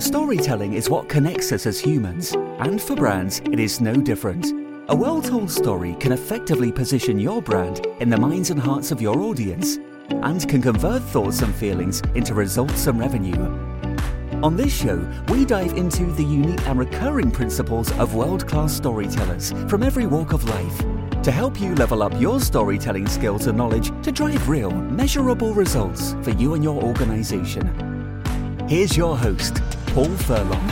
Storytelling is what connects us as humans, and for brands, it is no different. A well told story can effectively position your brand in the minds and hearts of your audience, and can convert thoughts and feelings into results and revenue. On this show, we dive into the unique and recurring principles of world class storytellers from every walk of life to help you level up your storytelling skills and knowledge to drive real, measurable results for you and your organization. Here's your host, Paul Furlong.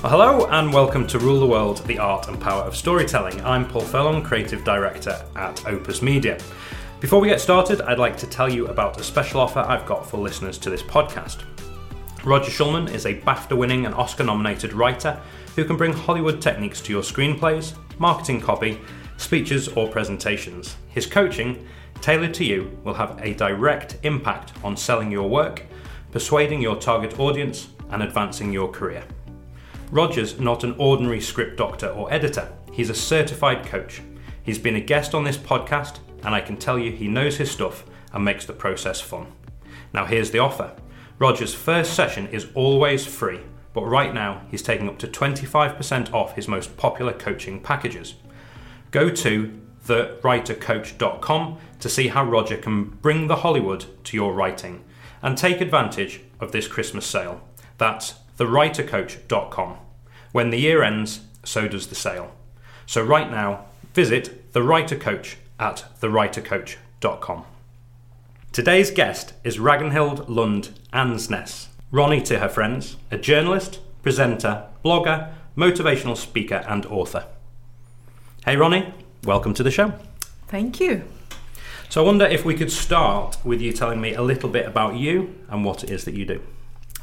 Well, hello and welcome to Rule the World The Art and Power of Storytelling. I'm Paul Furlong, Creative Director at Opus Media. Before we get started, I'd like to tell you about a special offer I've got for listeners to this podcast. Roger Schulman is a BAFTA winning and Oscar nominated writer who can bring Hollywood techniques to your screenplays, marketing copy, speeches, or presentations. His coaching, tailored to you, will have a direct impact on selling your work, persuading your target audience, and advancing your career. Roger's not an ordinary script doctor or editor, he's a certified coach. He's been a guest on this podcast, and I can tell you he knows his stuff and makes the process fun. Now, here's the offer Roger's first session is always free but right now he's taking up to 25% off his most popular coaching packages. Go to thewritercoach.com to see how Roger can bring the Hollywood to your writing and take advantage of this Christmas sale. That's thewritercoach.com. When the year ends, so does the sale. So right now, visit the writer coach at thewritercoach.com. Today's guest is Ragnhild Lund Ansnes. Ronnie to her friends, a journalist, presenter, blogger, motivational speaker, and author. Hey, Ronnie, welcome to the show. Thank you. So, I wonder if we could start with you telling me a little bit about you and what it is that you do.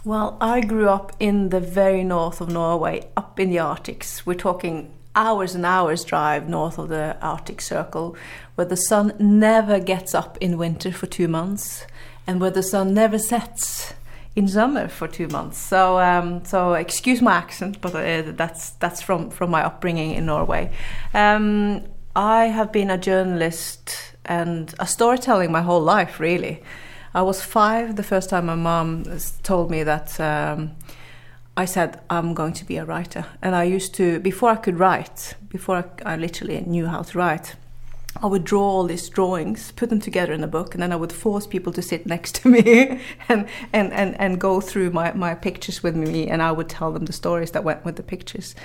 Well, I grew up in the very north of Norway, up in the Arctics. We're talking hours and hours drive north of the Arctic Circle, where the sun never gets up in winter for two months and where the sun never sets in summer for two months. So um, so excuse my accent, but uh, that's that's from from my upbringing in Norway. Um, I have been a journalist and a storytelling my whole life, really. I was five the first time my mom told me that. Um, I said I'm going to be a writer, and I used to before I could write, before I, I literally knew how to write. I would draw all these drawings, put them together in a book, and then I would force people to sit next to me and, and, and, and go through my, my pictures with me, and I would tell them the stories that went with the pictures.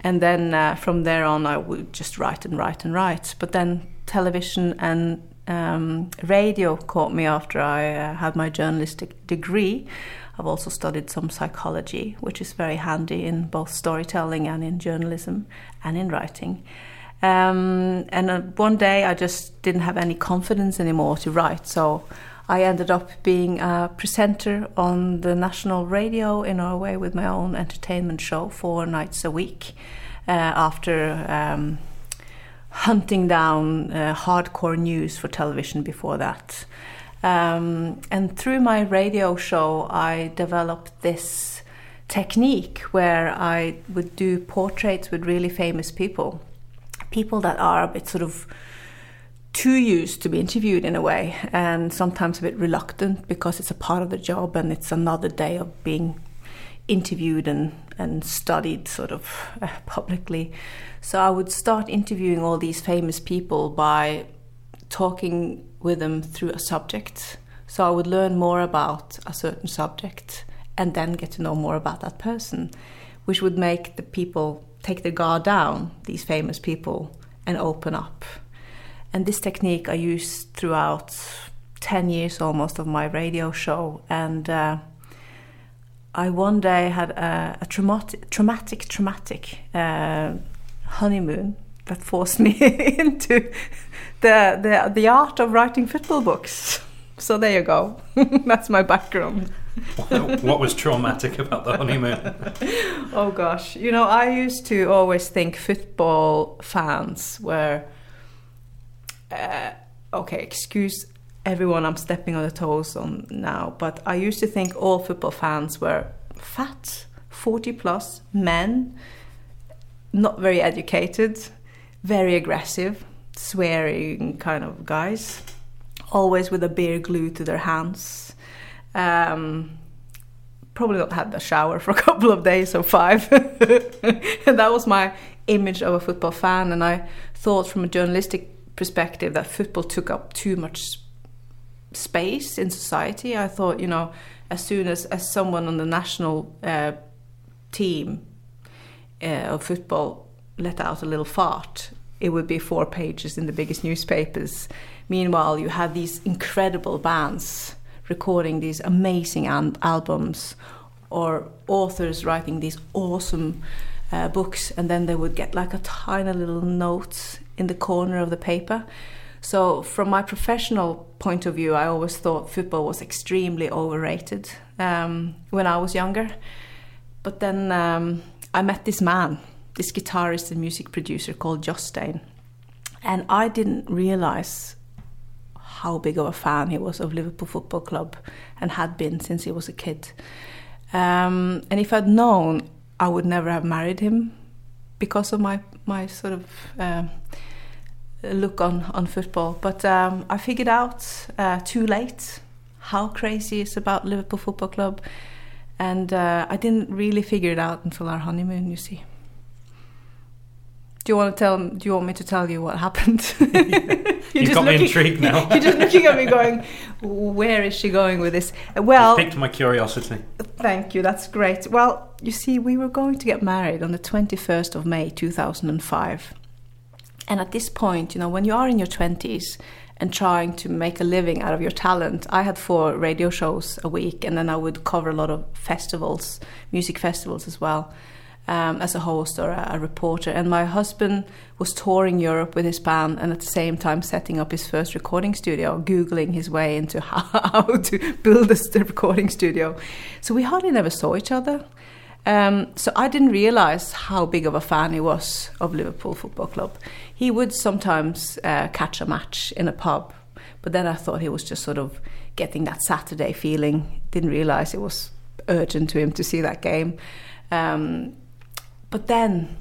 And then uh, from there on, I would just write and write and write. But then television and um, radio caught me after I uh, had my journalistic degree. I've also studied some psychology, which is very handy in both storytelling and in journalism and in writing. Um, and uh, one day I just didn't have any confidence anymore to write, so I ended up being a presenter on the national radio in Norway with my own entertainment show four nights a week uh, after um, hunting down uh, hardcore news for television before that. Um, and through my radio show, I developed this technique where I would do portraits with really famous people, people that are a bit sort of too used to be interviewed in a way, and sometimes a bit reluctant because it's a part of the job and it's another day of being interviewed and, and studied sort of uh, publicly. So I would start interviewing all these famous people by talking with them through a subject. So I would learn more about a certain subject and then get to know more about that person, which would make the people take their guard down, these famous people, and open up. And this technique I used throughout 10 years almost of my radio show. And uh, I one day had a, a traumatic, traumatic, traumatic uh, honeymoon that forced me into the, the the art of writing football books. So there you go. That's my background. what was traumatic about the honeymoon? oh gosh, you know, I used to always think football fans were uh, okay. Excuse everyone, I'm stepping on the toes on now, but I used to think all football fans were fat, 40 plus men, not very educated, very aggressive, swearing kind of guys, always with a beer glued to their hands. Um, probably not had a shower for a couple of days or five. and that was my image of a football fan. And I thought, from a journalistic perspective, that football took up too much space in society. I thought, you know, as soon as, as someone on the national uh, team uh, of football let out a little fart, it would be four pages in the biggest newspapers. Meanwhile, you had these incredible bands recording these amazing albums or authors writing these awesome uh, books, and then they would get like a tiny little note in the corner of the paper. So, from my professional point of view, I always thought football was extremely overrated um, when I was younger. But then um, I met this man this guitarist and music producer called Jostein. And I didn't realize how big of a fan he was of Liverpool Football Club and had been since he was a kid. Um, and if I'd known, I would never have married him because of my, my sort of uh, look on, on football. But um, I figured out uh, too late how crazy it's about Liverpool Football Club. And uh, I didn't really figure it out until our honeymoon, you see. Do you want to tell? Do you want me to tell you what happened? you're You've got looking, me intrigued now. you're just looking at me, going, "Where is she going with this?" Well, piqued my curiosity. Thank you. That's great. Well, you see, we were going to get married on the 21st of May, 2005, and at this point, you know, when you are in your 20s and trying to make a living out of your talent, I had four radio shows a week, and then I would cover a lot of festivals, music festivals as well um, as a host or a, a, reporter. And my husband was touring Europe with his band and at the same time setting up his first recording studio, Googling his way into how, to build a recording studio. So we hardly never saw each other. Um, so I didn't realize how big of a fan he was of Liverpool Football Club. He would sometimes uh, catch a match in a pub, but then I thought he was just sort of getting that Saturday feeling. Didn't realize it was urgent to him to see that game. Um, but then,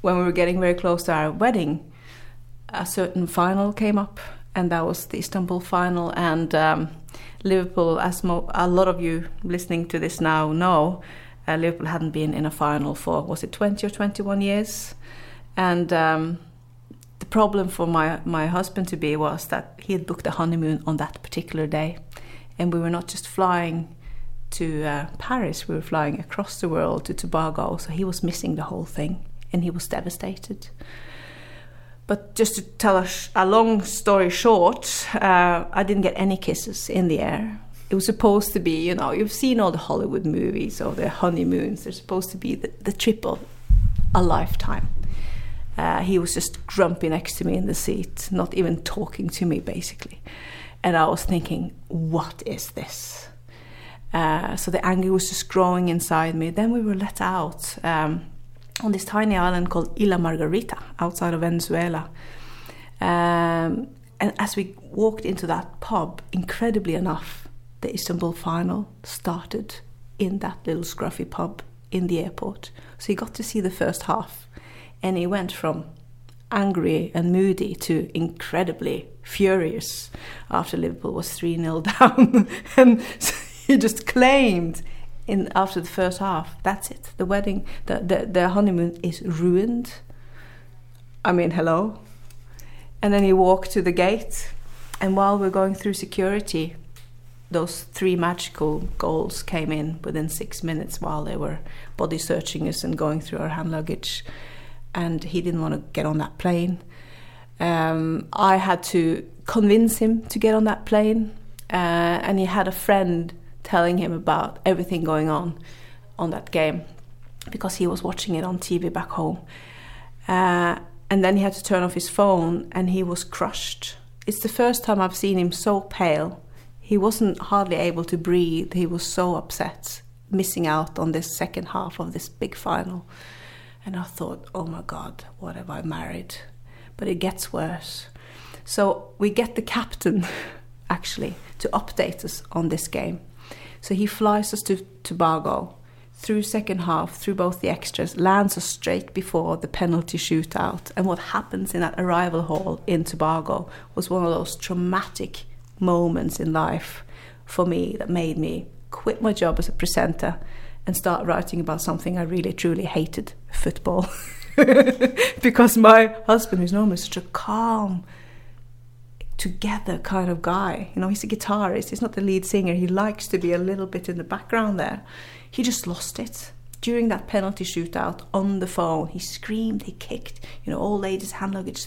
when we were getting very close to our wedding, a certain final came up, and that was the Istanbul final. And um, Liverpool, as mo- a lot of you listening to this now know, uh, Liverpool hadn't been in a final for was it 20 or 21 years, and um, problem for my my husband to be was that he had booked a honeymoon on that particular day, and we were not just flying to uh, Paris. We were flying across the world to Tobago, so he was missing the whole thing and he was devastated. But just to tell a, sh- a long story short, uh, I didn't get any kisses in the air. It was supposed to be, you know, you've seen all the Hollywood movies or the honeymoons. They're supposed to be the, the trip of a lifetime. Uh, he was just grumpy next to me in the seat, not even talking to me, basically. And I was thinking, what is this? Uh, so the anger was just growing inside me. Then we were let out um, on this tiny island called Isla Margarita outside of Venezuela. Um, and as we walked into that pub, incredibly enough, the Istanbul final started in that little scruffy pub in the airport. So he got to see the first half, and he went from angry and moody to incredibly furious after Liverpool was 3 0 down. and so he just claimed in after the first half, that's it. The wedding, the, the, the honeymoon is ruined. I mean, hello. And then he walked to the gate, and while we're going through security, those three magical goals came in within six minutes while they were body searching us and going through our hand luggage. And he didn't want to get on that plane. Um, I had to convince him to get on that plane, uh, and he had a friend telling him about everything going on on that game because he was watching it on TV back home. Uh, and then he had to turn off his phone, and he was crushed. It's the first time I've seen him so pale. He wasn't hardly able to breathe. He was so upset, missing out on this second half of this big final. And I thought, oh my God, what have I married? But it gets worse. So we get the captain, actually, to update us on this game. So he flies us to Tobago through second half, through both the extras, lands us straight before the penalty shootout. And what happens in that arrival hall in Tobago was one of those traumatic moments in life for me that made me quit my job as a presenter and start writing about something I really truly hated football. because my husband, who's normally such a calm, together kind of guy. You know, he's a guitarist, he's not the lead singer. He likes to be a little bit in the background there. He just lost it. During that penalty shootout on the phone, he screamed, he kicked, you know, all ladies' hand luggage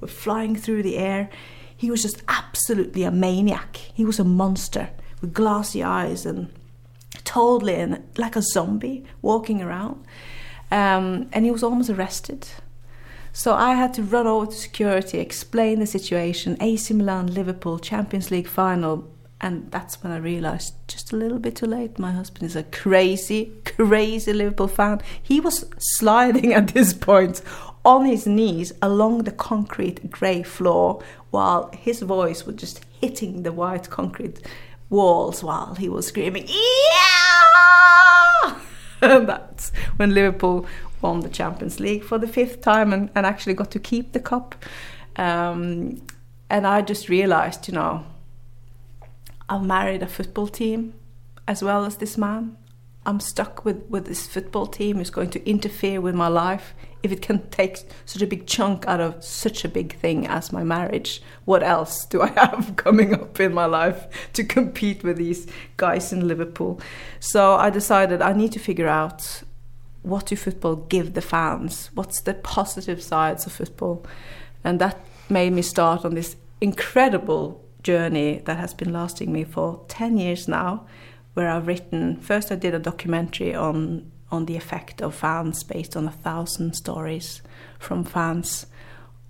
were flying through the air. He was just absolutely a maniac. He was a monster with glassy eyes and totally in, like a zombie walking around. Um, and he was almost arrested so I had to run over to security, explain the situation, AC Milan, Liverpool, Champions League final. And that's when I realized just a little bit too late. My husband is a crazy, crazy Liverpool fan. He was sliding at this point on his knees along the concrete grey floor while his voice was just hitting the white concrete walls while he was screaming, Yeah! and that's when Liverpool won the Champions League for the fifth time and, and actually got to keep the cup. Um, and I just realized, you know, I've married a football team as well as this man. I'm stuck with, with this football team who's going to interfere with my life. If it can take such a big chunk out of such a big thing as my marriage, what else do I have coming up in my life to compete with these guys in Liverpool? So I decided I need to figure out what do football give the fans? What's the positive sides of football? And that made me start on this incredible journey that has been lasting me for 10 years now, where I've written first, I did a documentary on, on the effect of fans based on a thousand stories from fans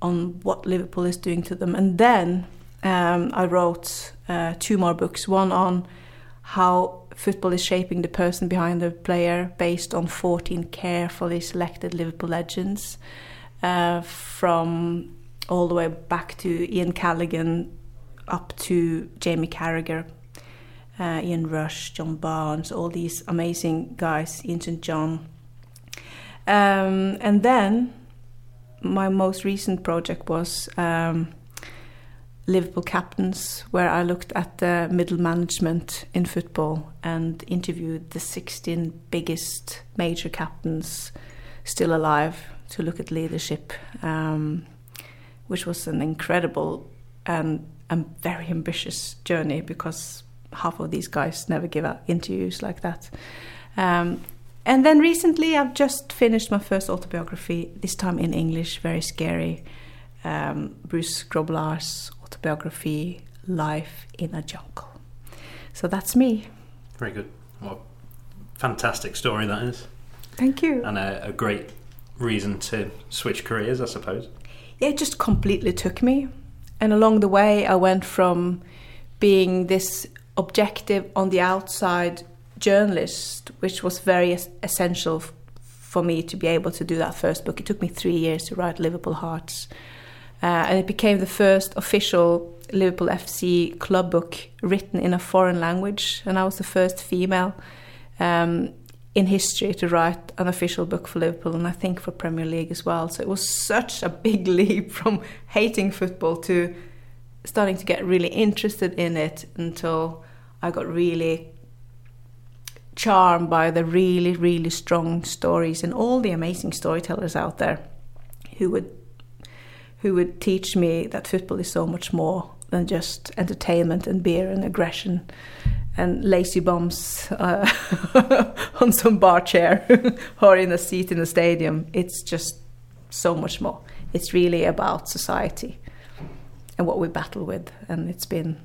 on what Liverpool is doing to them. And then um, I wrote uh, two more books one on how football is shaping the person behind the player based on 14 carefully selected Liverpool legends, uh, from all the way back to Ian Callaghan up to Jamie Carragher, uh, Ian Rush, John Barnes, all these amazing guys, Ian St. John. Um, and then my most recent project was um, Liverpool captains, where I looked at the middle management in football and interviewed the 16 biggest major captains still alive to look at leadership, um, which was an incredible and, and very ambitious journey because half of these guys never give out interviews like that. Um, and then recently, I've just finished my first autobiography, this time in English, very scary. Um, Bruce Grobbelaar's autobiography, Life in a Jungle. So that's me. Very good. What fantastic story that is. Thank you. And a, a great reason to switch careers, I suppose. Yeah, it just completely took me. And along the way, I went from being this objective on the outside journalist, which was very essential for me to be able to do that first book. It took me three years to write Liverpool Hearts. Uh, and it became the first official Liverpool FC club book written in a foreign language. And I was the first female um, in history to write an official book for Liverpool and I think for Premier League as well. So it was such a big leap from hating football to starting to get really interested in it until I got really charmed by the really, really strong stories and all the amazing storytellers out there who would who would teach me that football is so much more than just entertainment and beer and aggression and lazy bums uh, on some bar chair or in a seat in a stadium. It's just so much more. It's really about society and what we battle with, and it's been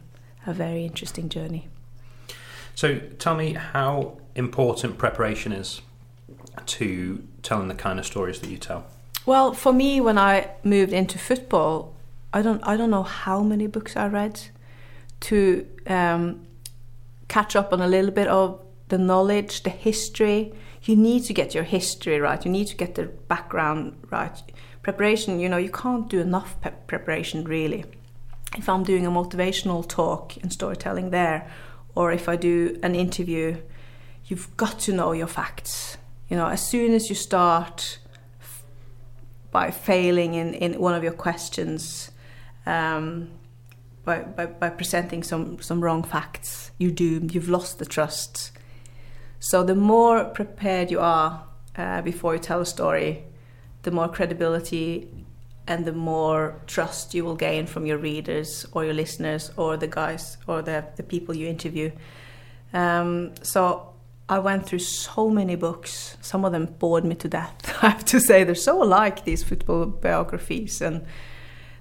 a very interesting journey. So, tell me how important preparation is to telling the kind of stories that you tell. Well, for me, when I moved into football, I don't I don't know how many books I read to um, catch up on a little bit of the knowledge, the history. You need to get your history right. You need to get the background right. Preparation, you know, you can't do enough pe- preparation really. If I'm doing a motivational talk and storytelling there, or if I do an interview, you've got to know your facts. You know, as soon as you start f- by failing in, in one of your questions, um, by, by, by presenting some, some wrong facts, you're doomed, you've lost the trust. So the more prepared you are uh, before you tell a story, the more credibility and the more trust you will gain from your readers or your listeners or the guys or the, the people you interview. Um, so I went through so many books. Some of them bored me to death. I have to say, they're so alike, these football biographies. And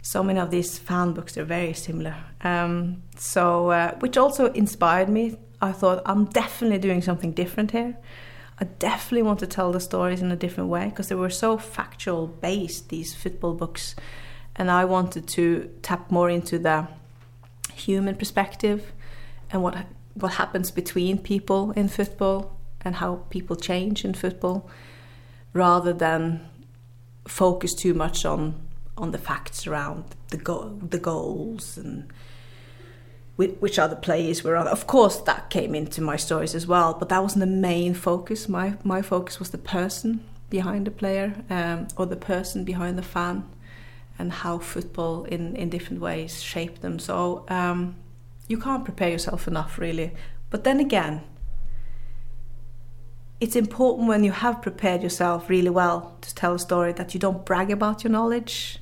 so many of these fan books are very similar. Um, so, uh, which also inspired me. I thought I'm definitely doing something different here. I definitely want to tell the stories in a different way because they were so factual based these football books, and I wanted to tap more into the human perspective and what what happens between people in football and how people change in football, rather than focus too much on on the facts around the go- the goals and which other players were on. Of course, that came into my stories as well, but that wasn't the main focus. My my focus was the person behind the player um, or the person behind the fan, and how football in in different ways shaped them. So um, you can't prepare yourself enough, really. But then again, it's important when you have prepared yourself really well to tell a story that you don't brag about your knowledge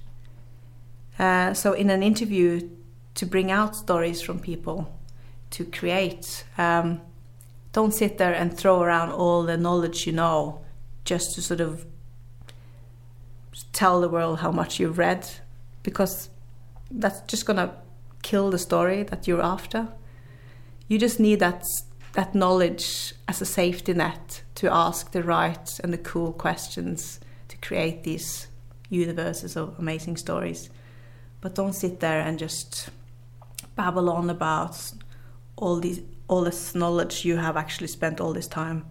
uh, so in an interview, to bring out stories from people, to create, um, don't sit there and throw around all the knowledge you know just to sort of tell the world how much you've read, because that's just gonna kill the story that you're after. You just need that that knowledge as a safety net to ask the right and the cool questions to create these universes of amazing stories but don't sit there and just babble on about all these all this knowledge you have actually spent all this time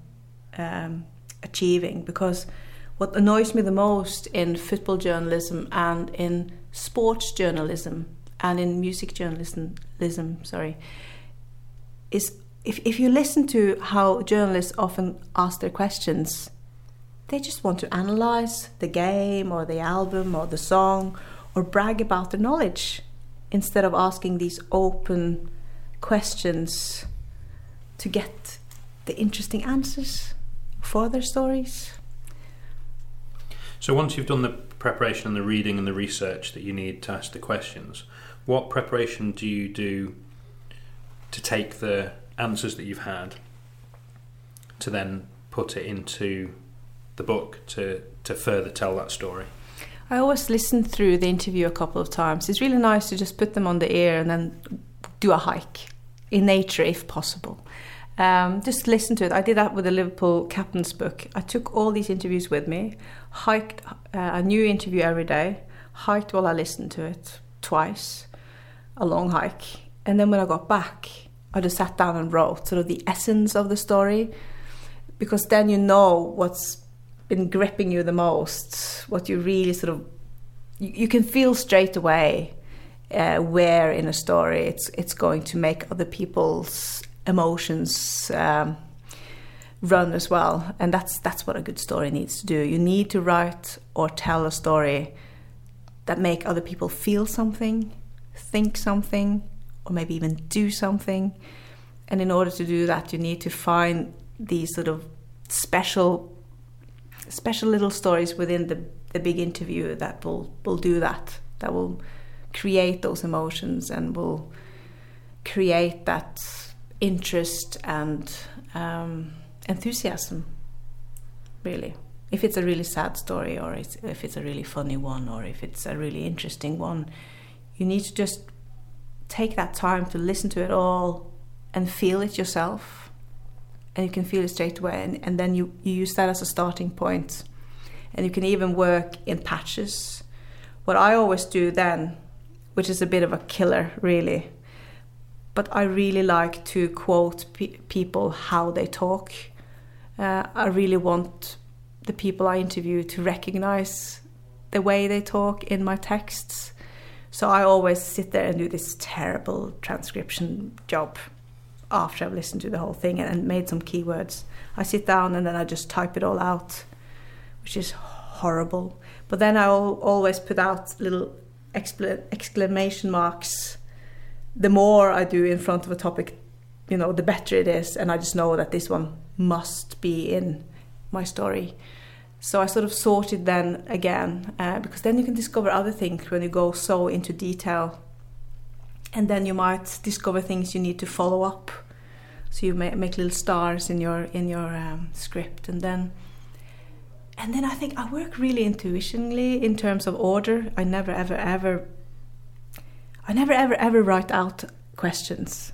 um, achieving. Because what annoys me the most in football journalism and in sports journalism and in music journalism sorry is if, if you listen to how journalists often ask their questions they just want to analyze the game or the album or the song or brag about their knowledge instead of asking these open questions to get the interesting answers for their stories. So, once you've done the preparation and the reading and the research that you need to ask the questions, what preparation do you do to take the answers that you've had to then put it into the book to, to further tell that story? I always listen through the interview a couple of times. It's really nice to just put them on the air and then do a hike in nature if possible. Um, just listen to it. I did that with the Liverpool captain's book. I took all these interviews with me, hiked uh, a new interview every day, hiked while I listened to it twice, a long hike. And then when I got back, I just sat down and wrote sort of the essence of the story because then you know what's been gripping you the most, what you really sort of you, you can feel straight away uh, where in a story it's it's going to make other people's emotions um, run as well, and that's that's what a good story needs to do. You need to write or tell a story that make other people feel something, think something, or maybe even do something. And in order to do that, you need to find these sort of special, special little stories within the, the big interview that will, will do that, that will create those emotions and will create that interest and um, enthusiasm, really. If it's a really sad story, or if it's a really funny one, or if it's a really interesting one, you need to just take that time to listen to it all and feel it yourself. And you can feel it straight away. And, and then you, you use that as a starting. And you can even work in patches. What I always do then, which is a bit of a killer, really, but I really like to quote pe- people how they talk. Uh, I really want the people I interview to recognize the way they talk in my texts. So I always sit there and do this terrible transcription job after I've listened to the whole thing and made some keywords. I sit down and then I just type it all out, which is horrible. But then I always put out little exclamation marks. The more I do in front of a topic, you know, the better it is. And I just know that this one must be in my story. So I sort of sorted then again, uh, because then you can discover other things when you go so into detail. And then you might discover things you need to follow up. So you make, little stars in your in your um, script, and then and then I think I work really intuitionally in terms of order. I never ever ever I never ever ever write out questions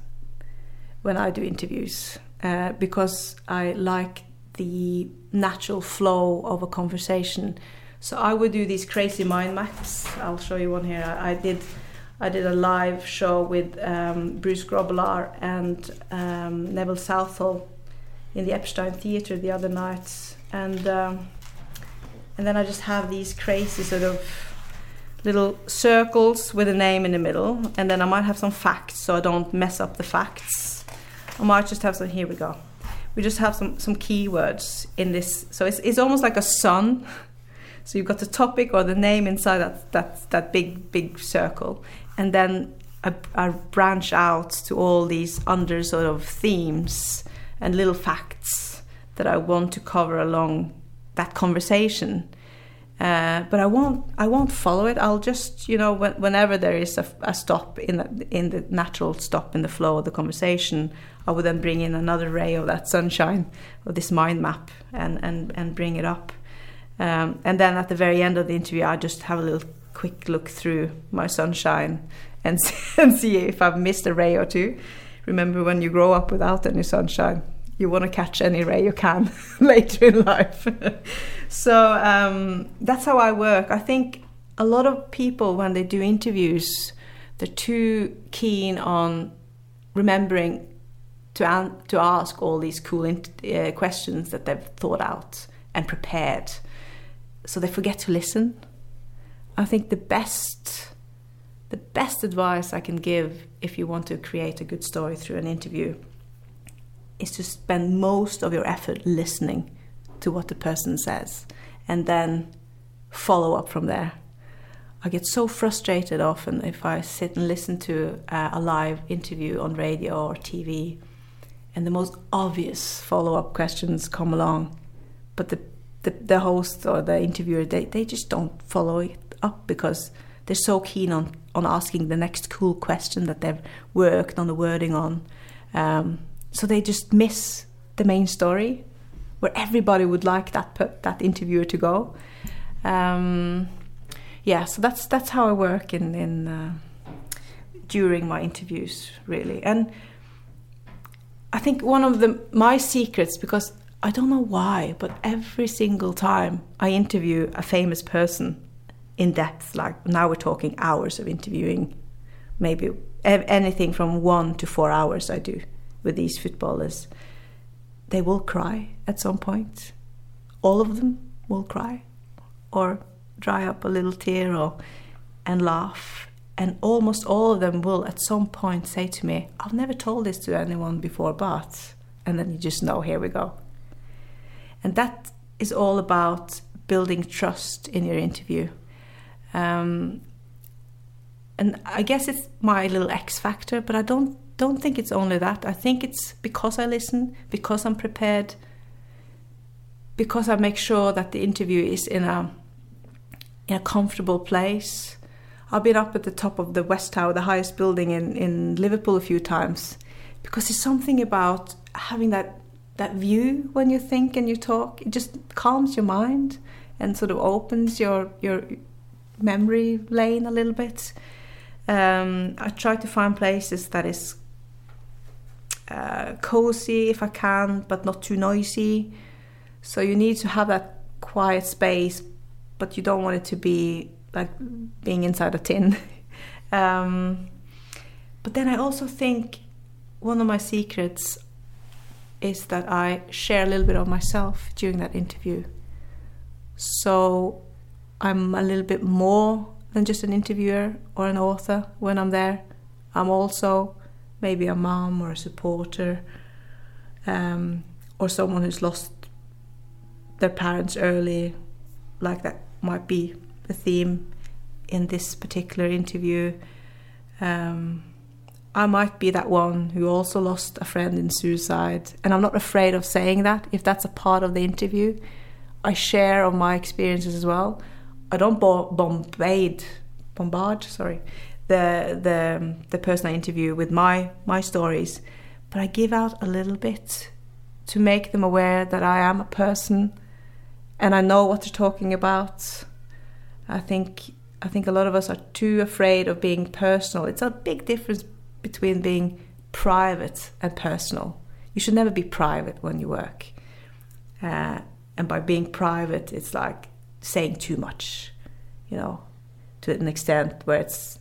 when I do interviews uh, because I like the natural flow of a conversation. So I would do these crazy mind maps. I'll show you one here. I, I did I did a live show with um, Bruce Grobbelaar and um, Neville Southall in the Epstein Theatre the other night, and um, and then I just have these crazy sort of little circles with a name in the middle, and then I might have some facts so I don't mess up the facts. I might just have some. Here we go we just have some, some keywords in this. So it's, it's almost like a sun. So you've got the topic or the name inside that, that, that big, big circle. And then I, I branch out to all these under sort of themes and little facts that I want to cover along that conversation. Uh, but I won't. I won't follow it. I'll just, you know, when, whenever there is a, a stop in the, in the natural stop in the flow of the conversation, I would then bring in another ray of that sunshine of this mind map and and and bring it up. Um, and then at the very end of the interview, I just have a little quick look through my sunshine and see, and see if I've missed a ray or two. Remember, when you grow up without any sunshine, you want to catch any ray you can later in life. so um, that's how I work. I think a lot of people, when they do interviews, they're too keen on remembering to, to ask all these cool uh, questions that they've thought out and prepared. So they forget to listen. I think the best the best advice I can give if you want to create a good story through an interview is to spend most of your effort listening to what the person says and then follow up from there. I get so frustrated often if I sit and listen to a live interview on radio or TV and the most obvious follow-up questions come along but the, the, the host or the interviewer they, they just don't follow it up because they're so keen on, on asking the next cool question that they've worked on the wording on. Um, so they just miss the main story where everybody would like that that interviewer to go. Um, yeah so that's that's how I work in in uh, during my interviews really. And I think one of the my secrets because I don't know why, but every single time I interview a famous person in depth, like now we're talking hours of interviewing, maybe anything from one to four hours I do with these footballers, they will cry at some point. All of them. will cry or dry up a little tear or and laugh and almost all of them will at some point say to me i've never told this to anyone before but and then you just know here we go and that is all about building trust in your interview um, and i guess it's my little x factor but i don't don't think it's only that i think it's because i listen because i'm prepared because i make sure that the interview is in a in a comfortable place. I've been up at the top of the West Tower, the highest building in, in Liverpool, a few times because there's something about having that that view when you think and you talk. It just calms your mind and sort of opens your your memory lane a little bit. Um, I try to find places that is uh, cozy if I can, but not too noisy. So you need to have that quiet space, but you don't want it to be like being inside a tin. um, but then I also think one of my secrets is that I share a little bit of myself during that interview. So I'm a little bit more than just an interviewer or an author when I'm there. I'm also maybe a mom or a supporter um, or someone who's lost their parents early, like that might be the theme in this particular interview. Um, I might be that one who also lost a friend in suicide, and I'm not afraid of saying that if that's a part of the interview. I share of my experiences as well. I don't bombard, bombard, sorry, the the the person I interview with my my stories, but I give out a little bit to make them aware that I am a person and I know what they're talking about. I think I think a lot of us are too afraid of being personal. It's a big difference between being private and personal. You should never be private when you work. Uh, and by being private, it's like saying too much, you know, to an extent where it's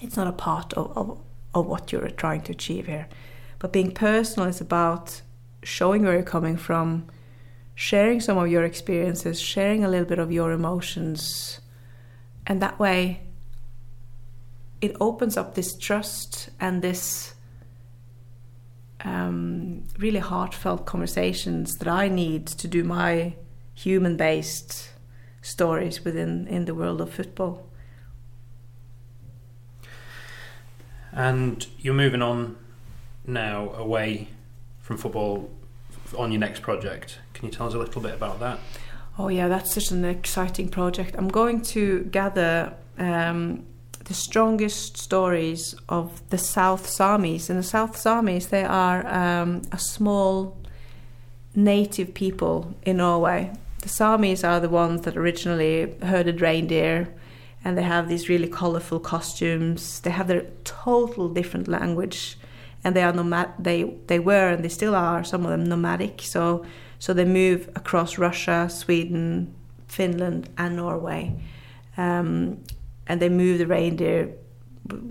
it's not a part of, of, of what you're trying to achieve here. But being personal is about showing where you're coming from, sharing some of your experiences, sharing a little bit of your emotions. And that way, it opens up this trust and this um, really heartfelt conversations that I need to do my human based stories within in the world of football. And you're moving on now away from football on your next project. Can you tell us a little bit about that? Oh yeah, that's such an exciting project. I'm going to gather um, the strongest stories of the South Samis. And the South Samis, they are um, a small native people in Norway. Samis are the ones that originally herded reindeer, and they have these really colorful costumes. They have their total different language and they are nomad. They they were and they still are some of them nomadic. So so they move across Russia, Sweden, Finland, and Norway, um, and they move the reindeer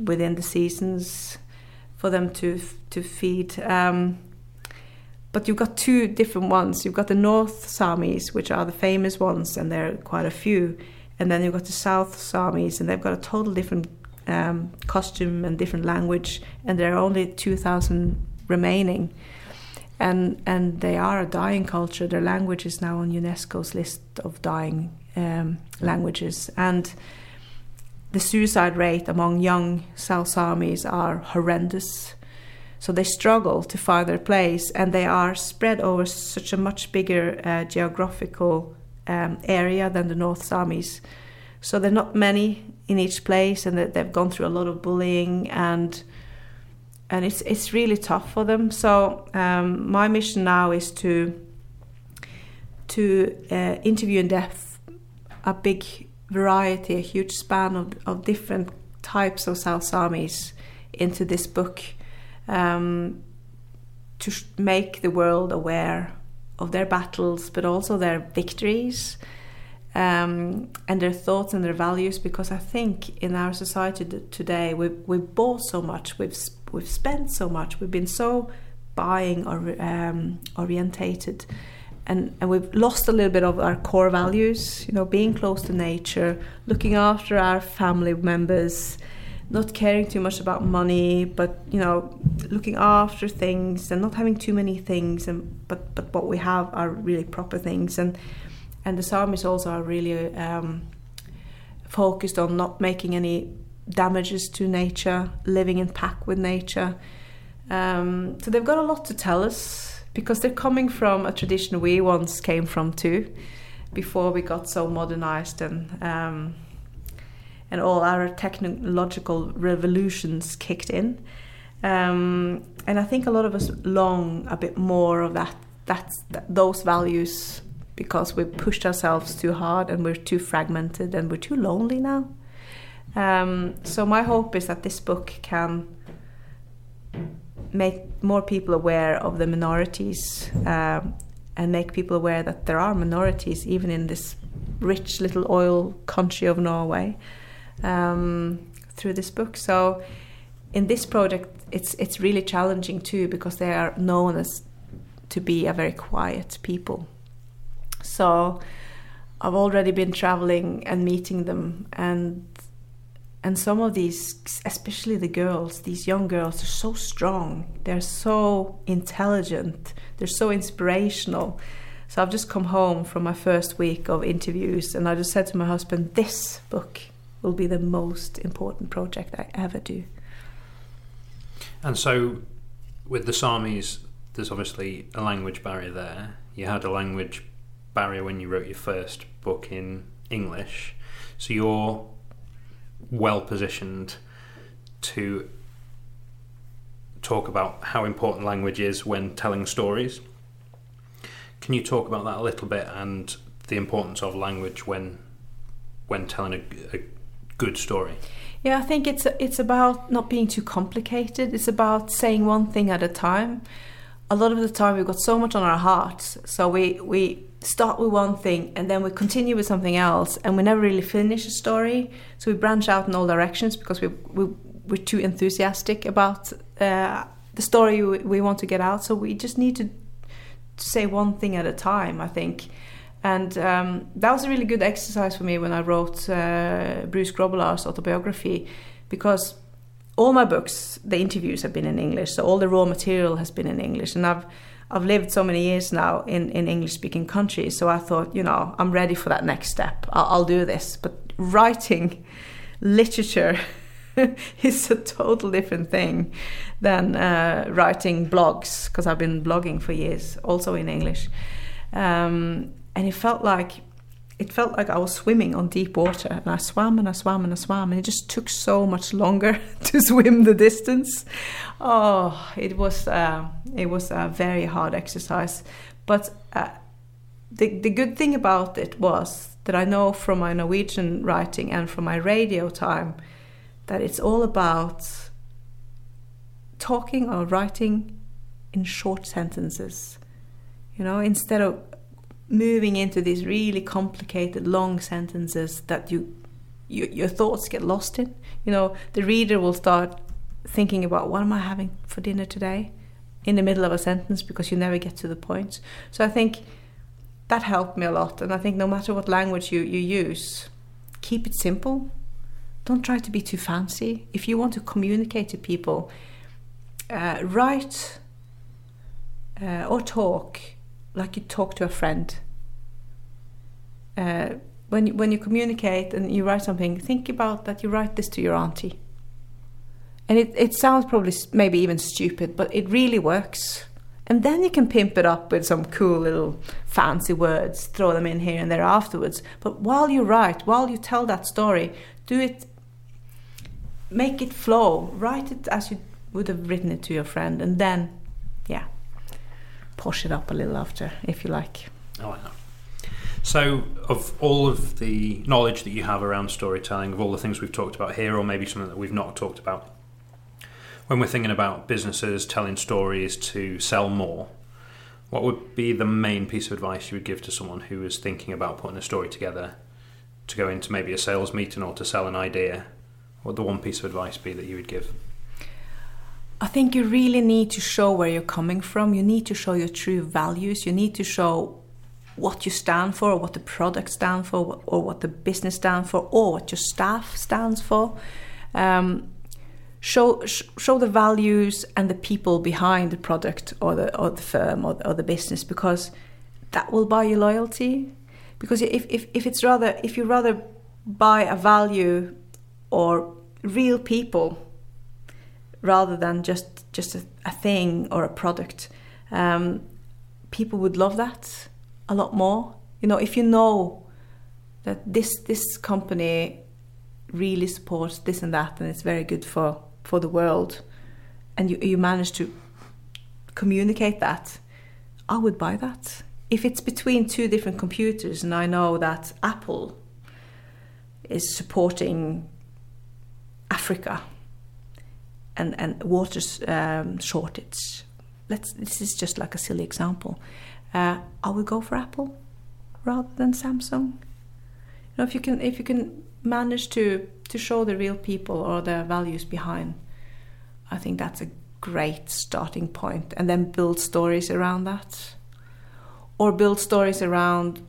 within the seasons for them to to feed. Um, but you've got two different ones. You've got the North Samis, which are the famous ones, and there are quite a few. And then you've got the South Samis, and they've got a total different um, costume and different language, and there are only 2,000 remaining. And, and they are a dying culture. Their language is now on UNESCO's list of dying um, languages. And the suicide rate among young South Samis are horrendous. So they struggle to find their place, and they are spread over such a much bigger uh, geographical um, area than the North Samis. So they're not many in each place, and they've gone through a lot of bullying and and it's it's really tough for them. So um, my mission now is to to uh, interview in depth a big variety, a huge span of, of different types of South Samis into this book um, to make the world aware of their battles, but also their victories um, and their thoughts and their values because I think in our society today we we bought so much we've we've spent so much we've been so buying or um, orientated and, and we've lost a little bit of our core values, you know, being close to nature, looking after our family members, not caring too much about money, but you know, looking after things and not having too many things, and but but what we have are really proper things, and and the Samis also are really um, focused on not making any damages to nature, living in pack with nature. Um, so they've got a lot to tell us because they're coming from a tradition we once came from too, before we got so modernized and um, and all our technological revolutions kicked in. Um, and I think a lot of us long a bit more of that, that, those values because we've pushed ourselves too hard and we're too fragmented and we're too lonely now. Um, so my hope is that this book can make more people aware of the minorities um, and make people aware that there are minorities even in this rich little oil country of Norway um, through this book. So in this project, it's it's really challenging too because they are known as to be a very quiet people. So I've already been traveling and meeting them and and some of these especially the girls these young girls are so strong they're so intelligent they're so inspirational so i've just come home from my first week of interviews and i just said to my husband this book will be the most important project i ever do. And so with the samis there's obviously a language barrier there. You had a language barrier when you wrote your first book in english. So you're well positioned to talk about how important language is when telling stories. Can you talk about that a little bit and the importance of language when when telling a, a good story? Yeah, I think it's it's about not being too complicated. It's about saying one thing at a time. A lot of the time, we've got so much on our hearts, so we we start with one thing and then we continue with something else and we never really finish a story so we branch out in all directions because we, we we're too enthusiastic about uh, the story we, we, want to get out so we just need to, to say one thing at a time i think and um, that was a really good exercise for me when i wrote uh, bruce grobbelaar's autobiography because all my books the interviews have been in english so all the raw material has been in english and i've I've lived so many years now in, in English speaking countries, so I thought, you know, I'm ready for that next step. I'll, I'll do this. But writing literature is a total different thing than uh, writing blogs, because I've been blogging for years, also in English. Um, and it felt like it felt like I was swimming on deep water, and I swam and I swam and I swam, and it just took so much longer to swim the distance. Oh, it was uh, it was a very hard exercise, but uh, the the good thing about it was that I know from my Norwegian writing and from my radio time that it's all about talking or writing in short sentences. You know, instead of moving into these really complicated long sentences that you, you your thoughts get lost in. You know, the reader will start thinking about what am I having for dinner today in the middle of a sentence because you never get to the point. So I think that helped me a lot. And I think no matter what language you, you use, keep it simple. Don't try to be too fancy. If you want to communicate to people, uh, write uh, or talk like you talk to a friend. Uh, when you, when you communicate and you write something, think about that you write this to your auntie. And it, it sounds probably maybe even stupid, but it really works. And then you can pimp it up with some cool little fancy words, throw them in here and there afterwards. But while you write, while you tell that story, do it, make it flow. Write it as you would have written it to your friend, and then, push it up a little after, if you like. Oh, I know. So, of all of the knowledge that you have around storytelling, of all the things we've talked about here, or maybe something that we've not talked about, when we're thinking about businesses telling stories to sell more, what would be the main piece of advice you would give to someone who is thinking about putting a story together to go into maybe a sales meeting or to sell an idea? What would the one piece of advice be that you would give? I think you really need to show where you're coming from. You need to show your true values. You need to show what you stand for, or what the product stands for, or what the business stands for, or what your staff stands for. Um, show sh- show the values and the people behind the product or the or the firm or, or the business because that will buy you loyalty. Because if, if, if it's rather if you rather buy a value or real people rather than just just a, a thing or a product, um, people would love that a lot more. You know, if you know that this this company really supports this and that, and it's very good for for the world, and you you manage to communicate that, I would buy that. If it's between two different computers, and I know that Apple is supporting Africa and and water um, shortage. Let's. This is just like a silly example. Uh, I would go for Apple rather than Samsung. You know, if you can, if you can manage to to show the real people or the values behind, I think that's a great starting point, and then build stories around that, or build stories around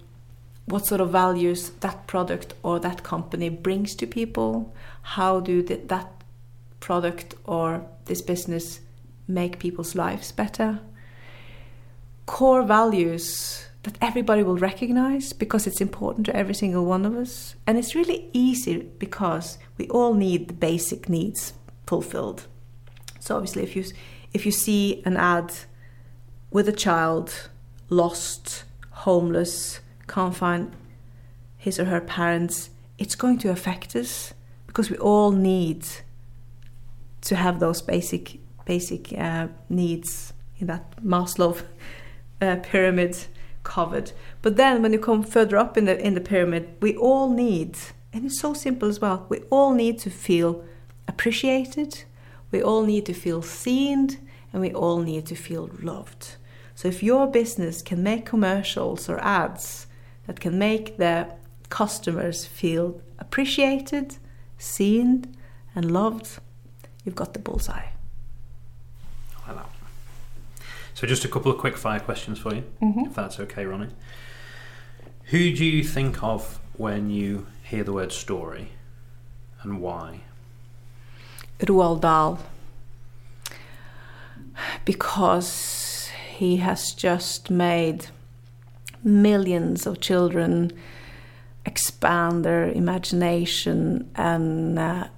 what sort of values that product or that company brings to people. How do that product or this business make people's lives better? Core values that everybody will recognize because it's important to every single one of us. And it's really easy because we all need the basic needs fulfilled. So obviously if you if you see an ad with a child lost, homeless, can't find his or her parents, it's going to affect us because we all need to have those basic basic uh, needs in that Maslow uh, pyramid covered. But then when you come further up in the in the pyramid, we all need, and it's so simple as well. We all need to feel appreciated. We all need to feel seen, and we all need to feel loved. So if your business can make commercials or ads that can make the customers feel appreciated, seen, and loved, you've got the bullseye. I like that. So, just a couple of quick fire questions for you, if that's okay, Ronnie. Who do you think of when you hear the word story, and why? Roald Dahl because he has just made millions of children expand their imagination and uh,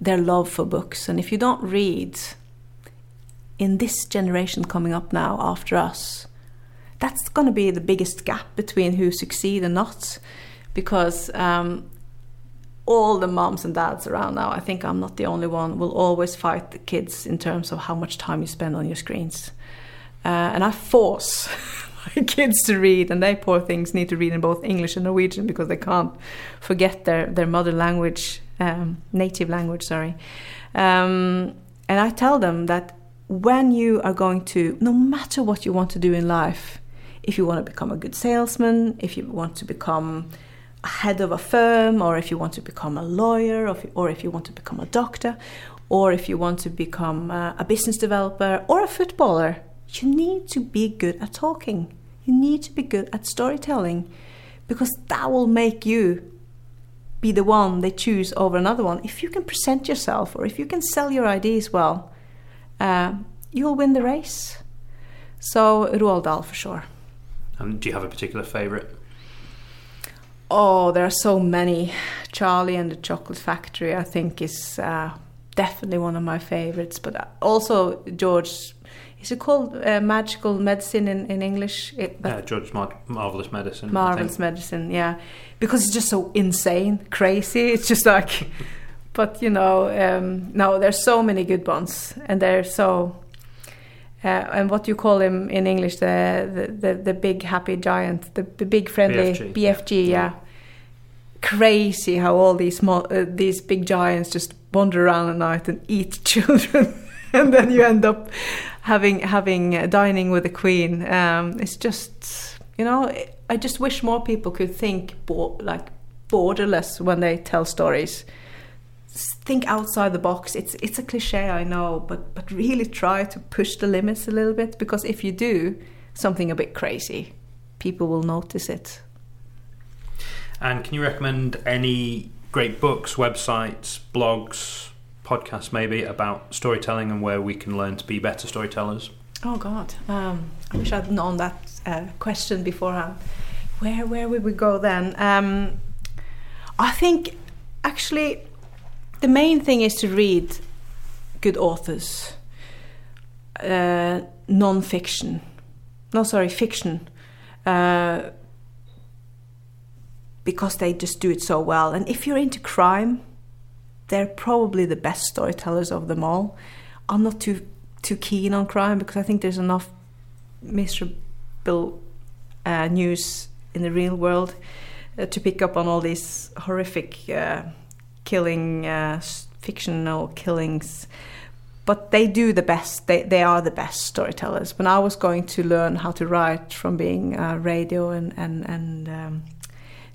their love for books. And if you don't read in this generation coming up now after us, that's going to be the biggest gap between who succeed and not. Because um, all the moms and dads around now, I think I'm not the only one, will always fight the kids in terms of how much time you spend on your screens. Uh, and I force my kids to read, and they poor things need to read in both English and Norwegian because they can't forget their, their mother language, um, native language, sorry. Um, and I tell them that when you are going to, no matter what you want to do in life, if you want to become a good salesman, if you want to become a head of a firm, or if you want to become a lawyer, or if, or if you want to become a doctor, or if you want to become a, a business developer or a footballer, you need to be good at talking. You need to be good at storytelling because that will make you be the one they choose over another one. If you can present yourself or if you can sell your ideas well, uh, you'll win the race. So, Roald Dahl for sure. And do you have a particular favourite? Oh, there are so many. Charlie and the Chocolate Factory, I think, is uh, definitely one of my favorites. But also George, is it called uh, Magical Medicine in, in English? It, Uh, George Mar- Marvelous Medicine. Marvelous. Medicine, yeah. Because it's just so insane, crazy. It's just like, but you know, um, no, there's so many good ones, and they're so. Uh, and what you call him in English, the the, the, the big happy giant, the, the big friendly BFG, BFG, yeah. yeah. Crazy how all these small, uh, these big giants just wander around at night and eat children, and then you end up having having dining with the queen. Um, it's just you know, I just wish more people could think bo- like borderless when they tell stories. Think outside the box. It's it's a cliche, I know, but but really try to push the limits a little bit because if you do something a bit crazy, people will notice it. And can you recommend any great books, websites, blogs, podcasts, maybe about storytelling and where we can learn to be better storytellers? Oh God, um, I wish I'd known that uh, question beforehand. Where where would we go then? Um, I think actually the main thing is to read good authors, uh, non-fiction. No, sorry, fiction. Uh, because they just do it so well. And if you're into crime, they're probably the best storytellers of them all. I'm not too too keen on crime because I think there's enough miserable uh, news in the real world uh, to pick up on all these horrific uh, killing, uh, fictional killings. But they do the best. They they are the best storytellers. When I was going to learn how to write from being a radio and and and um,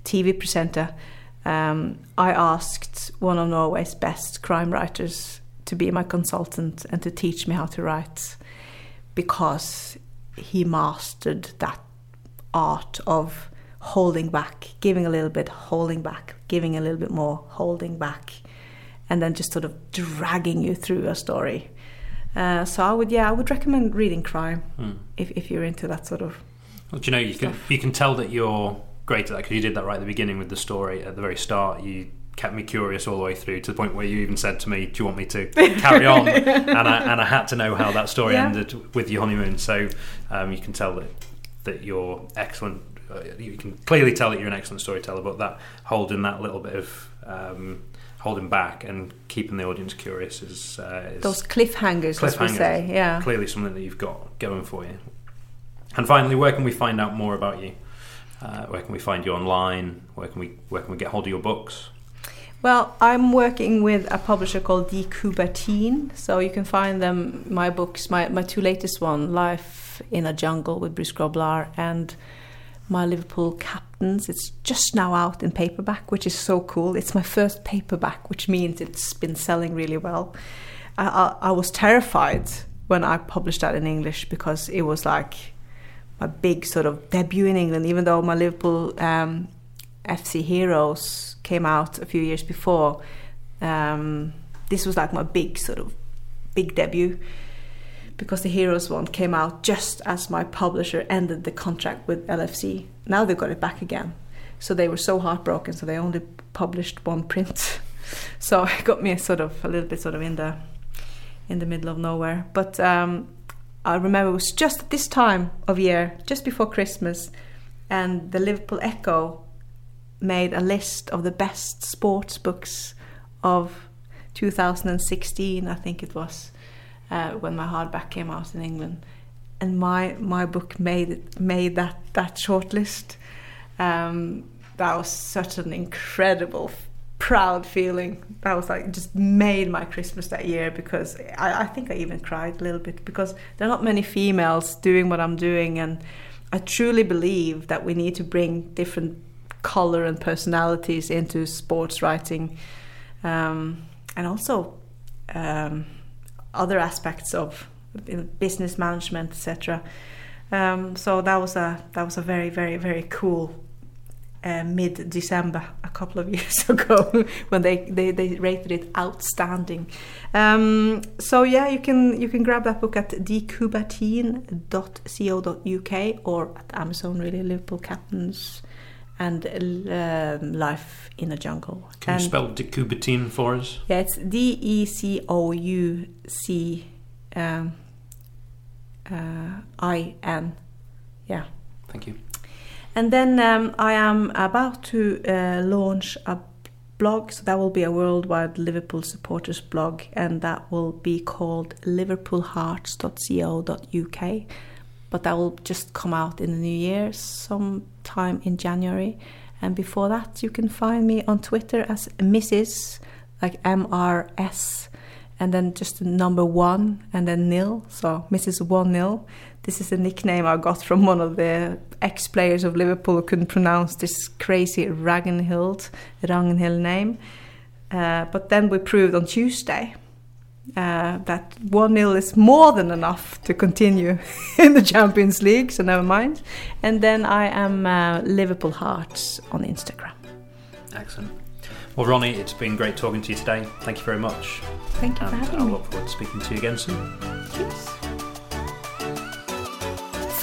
TV presenter, um, I asked one of Norway's best crime writers to be my consultant and to teach me how to write because he mastered that art of holding back, giving a little bit, holding back, giving a little bit more, holding back, and then just sort of dragging you through a story. Uh, so I would, yeah, I would recommend reading crime hmm. if, if you're into that sort of. Well, do you know you stuff. can you can tell that you're great at that because you did that right at the beginning with the story at the very start. You kept me curious all the way through to the point where you even said to me, "Do you want me to carry on?" and I and I had to know how that story yeah. ended with your honeymoon. So um, you can tell that that you're excellent. Uh, you can clearly tell that you're an excellent storyteller, but that holding that little bit of um, holding back and keeping the audience curious is, uh, is those cliffhangers, cliffhangers, as we say. Yeah, clearly something that you've got going for you. And finally, where can we find out more about you? Uh, where can we find you online? Where can we where can we get hold of your books? Well, I'm working with a publisher called Die so you can find them my books, my my two latest one, Life in a Jungle with Bruce Grobbelaar, and my Liverpool Captains. It's just now out in paperback, which is so cool. It's my first paperback, which means it's been selling really well. I, I, I was terrified when I published that in English because it was like my big sort of debut in England, even though my Liverpool um, FC Heroes came out a few years before. Um, this was like my big sort of big debut because the Heroes one came out just as my publisher ended the contract with LFC. Now they got it back again. So they were so heartbroken, so they only published one print. so it got me sort of a little bit sort of in the in the middle of nowhere. But um, I remember it was just at this time of year, just before Christmas, and the Liverpool Echo made a list of the best sports books of 2016, I think it was, uh, when my hardback came out in England, and my my book made made that that shortlist. Um, that was such an incredible proud feeling. That was like just made my Christmas that year because I, I, think I even cried a little bit because there are not many females doing what I'm doing, and I truly believe that we need to bring different color and personalities into sports writing, um, and also um, other aspects of business management, etc. Um, so that was a that was a very very very cool uh, mid December a couple of years ago when they, they, they rated it outstanding. Um, so yeah, you can you can grab that book at decoubertin.co.uk or at Amazon. Really, Liverpool Captains and um, Life in a Jungle. Can and, you spell deCoubertin for us? Yeah, it's D E C O U C um, uh, I N. Yeah. Thank you. And then um, I am about to uh, launch a blog, so that will be a worldwide Liverpool supporters blog, and that will be called liverpoolhearts.co.uk. But that will just come out in the new year, sometime in January. And before that, you can find me on Twitter as Mrs. like M R S, and then just the number one, and then nil, so Mrs. One Nil. This is a nickname I got from one of the ex players of Liverpool who couldn't pronounce this crazy Ragnhild, Ragnhild name. Uh, but then we proved on Tuesday Uh, that 1 0 is more than enough to continue in the Champions League, so never mind. And then I am uh, Liverpool Hearts on Instagram. Excellent. Well, Ronnie, it's been great talking to you today. Thank you very much. Thank you for And having I me. look forward to speaking to you again soon. Cheers.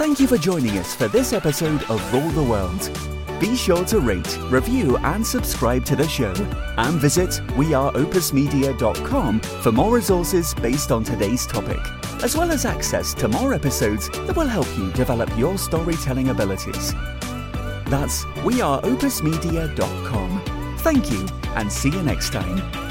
Thank you for joining us for this episode of Rule the World. Be sure to rate, review, and subscribe to the show. And visit weareopusmedia.com for more resources based on today's topic, as well as access to more episodes that will help you develop your storytelling abilities. That's weareopusmedia.com. Thank you, and see you next time.